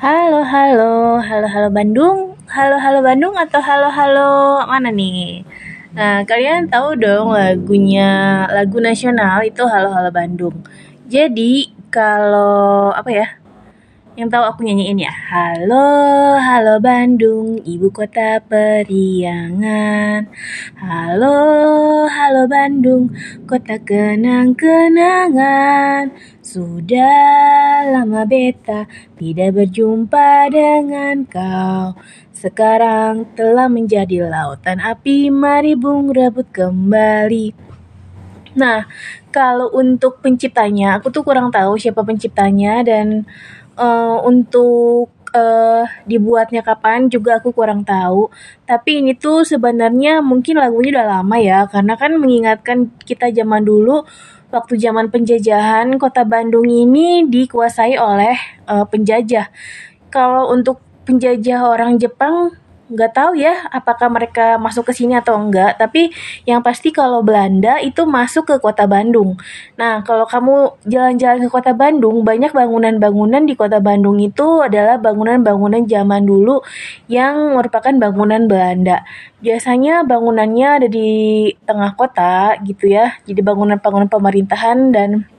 Halo, halo, halo, halo Bandung, halo, halo Bandung atau halo, halo mana nih? Nah, kalian tahu dong lagunya, lagu nasional itu Halo, halo Bandung. Jadi kalau apa ya? Yang tahu aku nyanyiin ya. Halo, halo Bandung, ibu kota periangan. Halo, halo Bandung, kota kenang-kenangan. Sudah lama beta tidak berjumpa dengan kau. Sekarang telah menjadi lautan api, mari bung rebut kembali. Nah, kalau untuk penciptanya, aku tuh kurang tahu siapa penciptanya dan uh, untuk uh, dibuatnya kapan juga aku kurang tahu. Tapi ini tuh sebenarnya mungkin lagunya udah lama ya, karena kan mengingatkan kita zaman dulu waktu zaman penjajahan kota Bandung ini dikuasai oleh uh, penjajah. Kalau untuk penjajah orang Jepang nggak tahu ya apakah mereka masuk ke sini atau enggak tapi yang pasti kalau Belanda itu masuk ke kota Bandung. Nah kalau kamu jalan-jalan ke kota Bandung banyak bangunan-bangunan di kota Bandung itu adalah bangunan-bangunan zaman dulu yang merupakan bangunan Belanda. Biasanya bangunannya ada di tengah kota gitu ya jadi bangunan-bangunan pemerintahan dan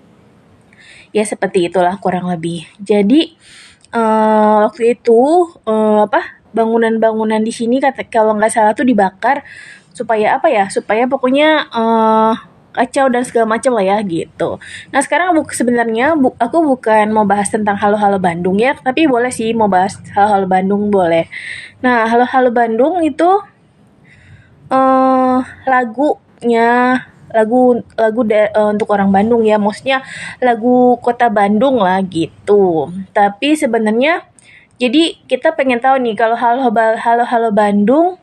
ya seperti itulah kurang lebih. Jadi uh, waktu itu uh, apa bangunan-bangunan di sini kata kalau nggak salah tuh dibakar supaya apa ya supaya pokoknya uh, kacau dan segala macam lah ya gitu. Nah sekarang bu sebenarnya bu aku bukan mau bahas tentang halo-halo Bandung ya, tapi boleh sih mau bahas halo-halo Bandung boleh. Nah halo-halo Bandung itu uh, lagunya lagu lagu uh, untuk orang Bandung ya, maksudnya lagu kota Bandung lah gitu. Tapi sebenarnya jadi kita pengen tahu nih kalau halo halo halo Bandung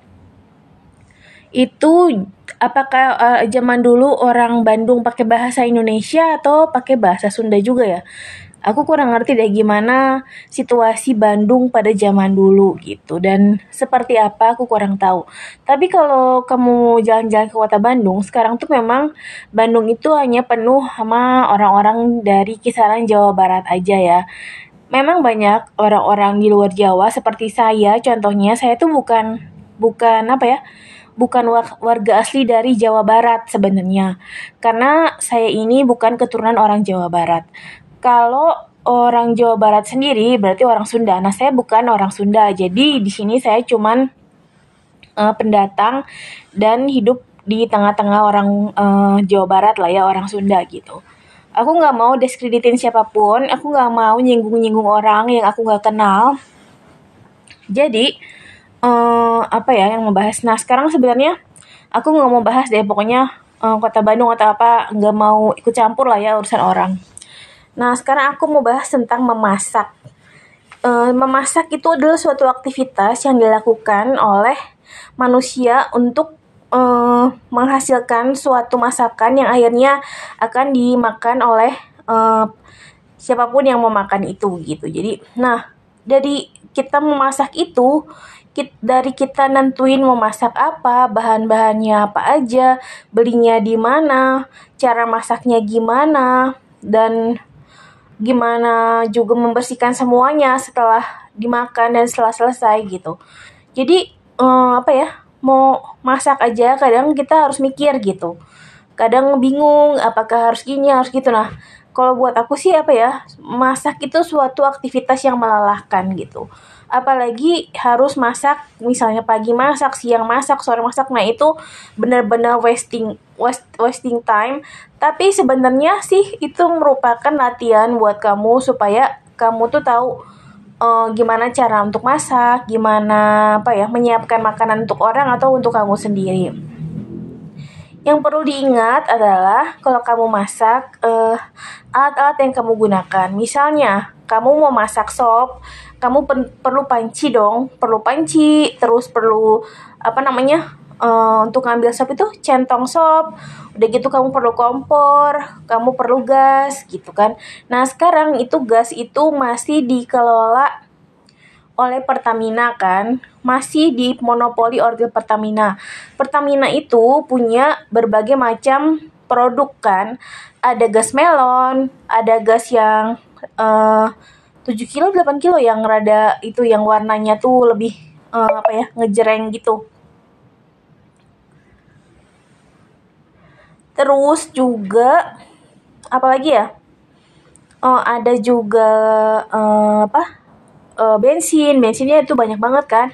itu apakah uh, zaman dulu orang Bandung pakai bahasa Indonesia atau pakai bahasa Sunda juga ya? Aku kurang ngerti deh gimana situasi Bandung pada zaman dulu gitu dan seperti apa aku kurang tahu. Tapi kalau kamu jalan-jalan ke kota Bandung, sekarang tuh memang Bandung itu hanya penuh sama orang-orang dari kisaran Jawa Barat aja ya memang banyak orang-orang di luar Jawa seperti saya contohnya saya tuh bukan bukan apa ya bukan warga asli dari Jawa Barat sebenarnya. Karena saya ini bukan keturunan orang Jawa Barat. Kalau orang Jawa Barat sendiri berarti orang Sunda. Nah saya bukan orang Sunda. Jadi di sini saya cuman uh, pendatang dan hidup di tengah-tengah orang uh, Jawa Barat lah ya orang Sunda gitu aku nggak mau diskreditin siapa pun. Aku nggak mau nyinggung-nyinggung orang yang aku nggak kenal. Jadi uh, apa ya yang membahas? Nah sekarang sebenarnya aku nggak mau bahas deh. Pokoknya uh, kota Bandung atau apa nggak mau ikut campur lah ya urusan orang. Nah sekarang aku mau bahas tentang memasak. Uh, memasak itu adalah suatu aktivitas yang dilakukan oleh manusia untuk uh, menghasilkan suatu masakan yang akhirnya akan dimakan oleh uh, siapa pun yang mau makan itu gitu. Jadi, nah dari kita memasak itu kita, dari kita nentuin mau masak apa, bahan-bahannya apa aja, belinya di mana, cara masaknya gimana, dan gimana juga membersihkan semuanya setelah dimakan dan setelah selesai gitu. Jadi um, apa ya? Mau masak aja kadang kita harus mikir gitu. Kadang bingung apakah harus gini harus gitu. Nah kalau buat aku sih apa ya masak itu suatu aktivitas yang melelahkan gitu. Apalagi harus masak misalnya pagi masak siang masak sore masak. Nah itu benar-benar wasting waste, wasting time. Tapi sebenarnya sih itu merupakan latihan buat kamu supaya kamu tuh tahu uh, gimana cara untuk masak, gimana apa ya menyiapkan makanan untuk orang atau untuk kamu sendiri. Yang perlu diingat adalah kalau kamu masak uh, alat-alat yang kamu gunakan. Misalnya kamu mau masak sop, kamu per perlu panci dong, perlu panci, terus perlu apa namanya uh, untuk ngambil sop itu centong sop. Udah gitu kamu perlu kompor kamu perlu gas gitu kan. Nah sekarang itu gas itu masih dikelola oleh Pertamina kan. Masih di monopoli oleh Pertamina. Pertamina itu punya berbagai macam produk kan. Ada gas melon ada gas yang uh, 7 kilo 8 kilo yang rada itu yang warnanya tuh lebih uh, apa ya ngejreng gitu terus juga apalagi ya? Oh ada juga uh, apa? Uh, bensin. Bensinnya itu banyak banget kan?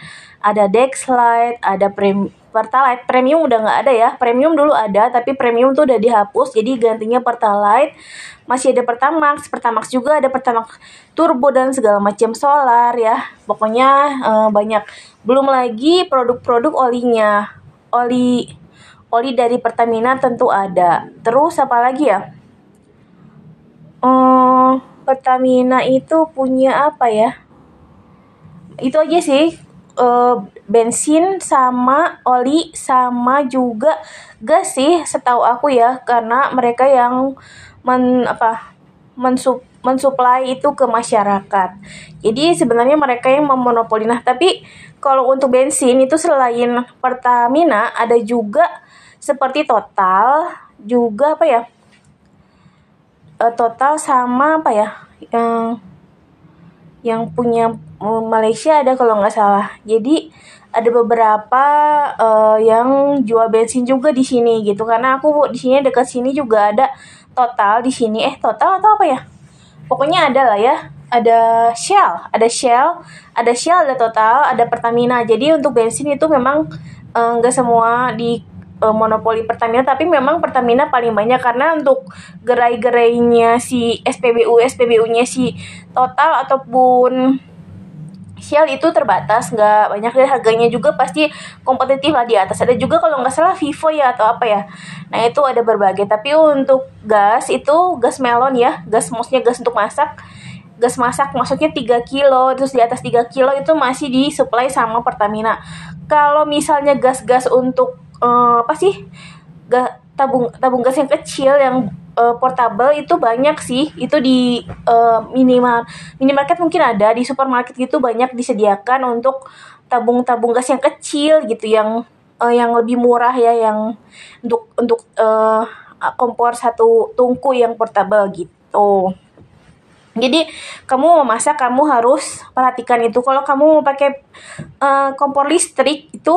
Ada Dexlite ada prem Pertalite. Premium udah nggak ada ya? Premium dulu ada tapi premium tuh udah dihapus. Jadi gantinya Pertalite. Masih ada Pertamax. Pertamax juga ada Pertamax turbo dan segala macam solar ya. Pokoknya uh, banyak. Belum lagi produk-produk olinya. Oli oli dari Pertamina tentu ada. Terus apa lagi ya? Uh, Pertamina itu punya apa ya? Itu aja sih. Uh, bensin sama oli sama juga gas sih setahu aku ya. Karena mereka yang men apa mensup mensuplai itu ke masyarakat. Jadi sebenarnya mereka yang memonopoli. Nah, tapi kalau untuk bensin itu selain Pertamina ada juga seperti Total, juga apa ya? Uh, total sama apa ya? Yang yang punya Malaysia ada kalau nggak salah. Jadi ada beberapa uh, yang jual bensin juga di sini gitu karena aku di sini dekat sini juga ada total di sini eh total atau apa ya pokoknya ada lah ya ada Shell ada Shell ada Shell ada Total ada Pertamina jadi untuk bensin itu memang eh, nggak uh, semua di uh, monopoli Pertamina tapi memang Pertamina paling banyak karena untuk gerai-gerainya si SPBU SPBU-nya si Total ataupun Shell itu terbatas nggak banyak dan harganya juga pasti kompetitif lah di atas. Ada juga kalau nggak salah Vivo ya atau apa ya. Nah itu ada berbagai. Tapi untuk gas itu gas melon ya gas maksudnya gas untuk masak gas masak maksudnya 3 kilo terus di atas 3 kilo itu masih disuplai sama Pertamina. Kalau misalnya gas-gas untuk uh, apa sih? Gas tabung tabung gas yang kecil yang uh, portable itu banyak sih. Itu di uh, minimal minimarket mungkin ada. Di supermarket gitu banyak disediakan untuk tabung-tabung gas yang kecil gitu yang uh, yang lebih murah ya yang untuk untuk uh, kompor satu tungku yang portable gitu. Jadi kamu mau masak kamu harus perhatikan itu. Kalau kamu mau pakai uh, kompor listrik itu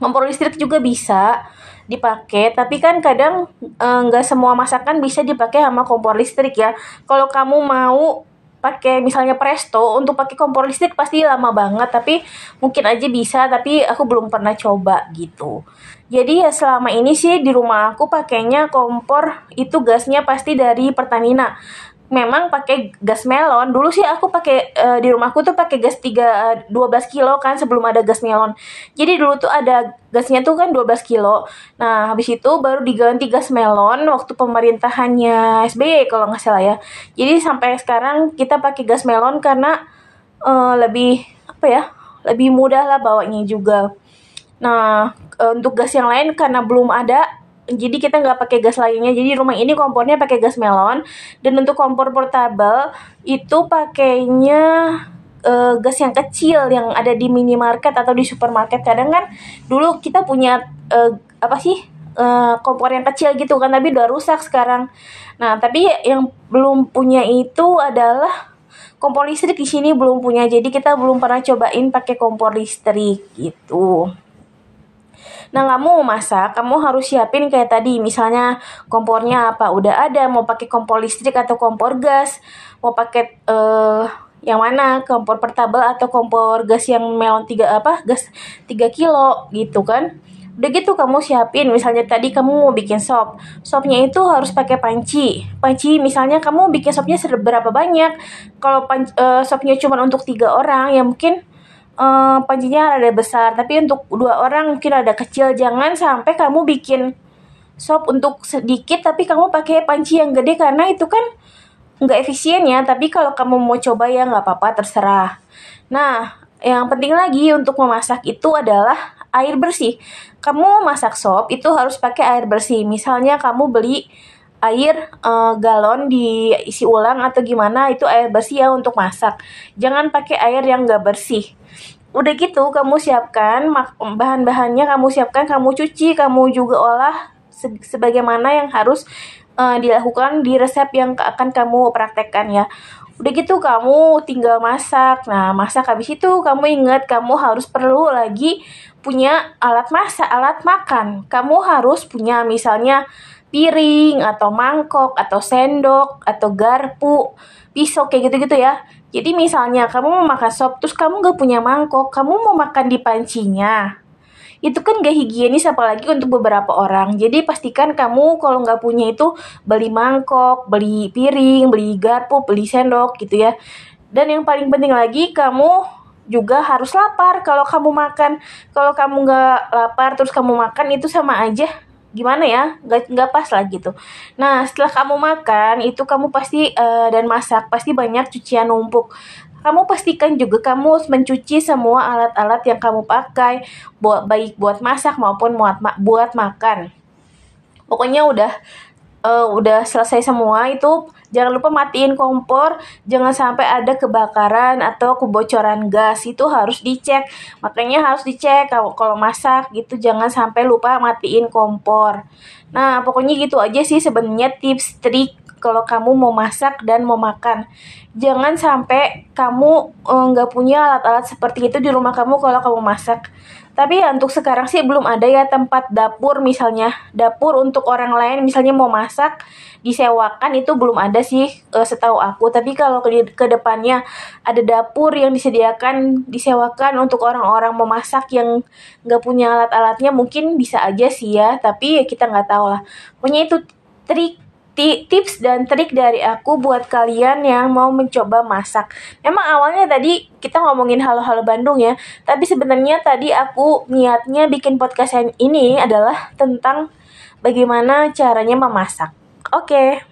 kompor listrik juga bisa dipakai tapi kan kadang eh, nggak semua masakan bisa dipakai sama kompor listrik ya. Kalau kamu mau pakai misalnya presto untuk pakai kompor listrik pasti lama banget tapi mungkin aja bisa tapi aku belum pernah coba gitu. Jadi ya selama ini sih di rumah aku pakainya kompor itu gasnya pasti dari Pertamina memang pakai gas melon. Dulu sih aku pakai uh, di rumahku tuh pakai gas 3 12 eh, kilo kan sebelum ada gas melon. Jadi dulu tuh ada gasnya tuh kan 12 kilo. Nah, habis itu baru diganti gas melon waktu pemerintahannya SBY kalau nggak salah ya. Jadi sampai sekarang kita pakai gas melon karena uh, lebih apa ya? Lebih mudah lah bawanya juga. Nah, untuk gas yang lain karena belum ada jadi kita nggak pakai gas lainnya. Jadi rumah ini kompornya pakai gas melon. Dan untuk kompor portable itu pakainya uh, gas yang kecil yang ada di minimarket atau di supermarket. Kadang kan dulu kita punya uh, apa sih uh, kompor yang kecil gitu kan tapi udah rusak sekarang. Nah tapi yang belum punya itu adalah kompor listrik di sini belum punya. Jadi kita belum pernah cobain pakai kompor listrik gitu Nah, kamu mau masak, kamu harus siapin kayak tadi, misalnya kompornya apa, udah ada, mau pakai kompor listrik atau kompor gas, mau pakai uh, yang mana, kompor portable atau kompor gas yang melon tiga apa, gas 3 kilo gitu kan. Udah gitu kamu siapin, misalnya tadi kamu mau bikin sop, sopnya itu harus pakai panci. Panci misalnya kamu bikin sopnya seberapa banyak, kalau uh, sopnya cuma untuk tiga orang, ya mungkin uh, pancinya ada besar tapi untuk dua orang mungkin ada kecil. Jangan sampai kamu bikin sop untuk sedikit tapi kamu pakai panci yang gede karena itu kan nggak efisien ya. Tapi kalau kamu mau coba ya nggak apa-apa terserah. Nah yang penting lagi untuk memasak itu adalah air bersih. Kamu masak sop itu harus pakai air bersih. Misalnya kamu beli air uh, galon diisi ulang atau gimana itu air bersih ya untuk masak jangan pakai air yang nggak bersih udah gitu kamu siapkan bahan-bahannya kamu siapkan kamu cuci kamu juga olah se sebagaimana yang harus uh, dilakukan di resep yang akan kamu praktekkan ya Udah gitu kamu tinggal masak. Nah, masak habis itu kamu ingat kamu harus perlu lagi punya alat masak, alat makan. Kamu harus punya misalnya piring atau mangkok atau sendok atau garpu, pisau kayak gitu-gitu ya. Jadi misalnya kamu mau makan sop terus kamu gak punya mangkok, kamu mau makan di pancinya. Itu kan gak higienis apalagi untuk beberapa orang. Jadi pastikan kamu kalau nggak punya itu beli mangkok beli piring beli garpu beli sendok gitu ya. Dan yang paling penting lagi kamu juga harus lapar. Kalau kamu makan kalau kamu nggak lapar terus kamu makan itu sama aja gimana ya nggak nggak pas lah gitu nah setelah kamu makan itu kamu pasti uh, dan masak pasti banyak cucian numpuk kamu pastikan juga kamu mencuci semua alat-alat yang kamu pakai, buat baik buat masak maupun buat buat makan. Pokoknya udah uh, udah selesai semua itu jangan lupa matiin kompor jangan sampai ada kebakaran atau kebocoran gas itu harus dicek makanya harus dicek kalau kalau masak gitu jangan sampai lupa matiin kompor nah pokoknya gitu aja sih sebenarnya tips trik kalau kamu mau masak dan mau makan. Jangan sampai kamu eh, nggak uh, punya alat-alat seperti itu di rumah kamu kalau kamu masak. Tapi ya untuk sekarang sih belum ada ya tempat dapur misalnya. Dapur untuk orang lain misalnya mau masak disewakan itu belum ada sih uh, setahu aku. Tapi kalau ke, ke depannya ada dapur yang disediakan disewakan untuk orang-orang mau masak yang nggak punya alat-alatnya mungkin bisa aja sih ya. Tapi ya kita nggak tahu lah. Pokoknya itu trik tips dan trik dari aku buat kalian yang mau mencoba masak. Memang awalnya tadi kita ngomongin halo-halo Bandung ya, tapi sebenarnya tadi aku niatnya bikin podcast ini adalah tentang bagaimana caranya memasak. Oke. Okay.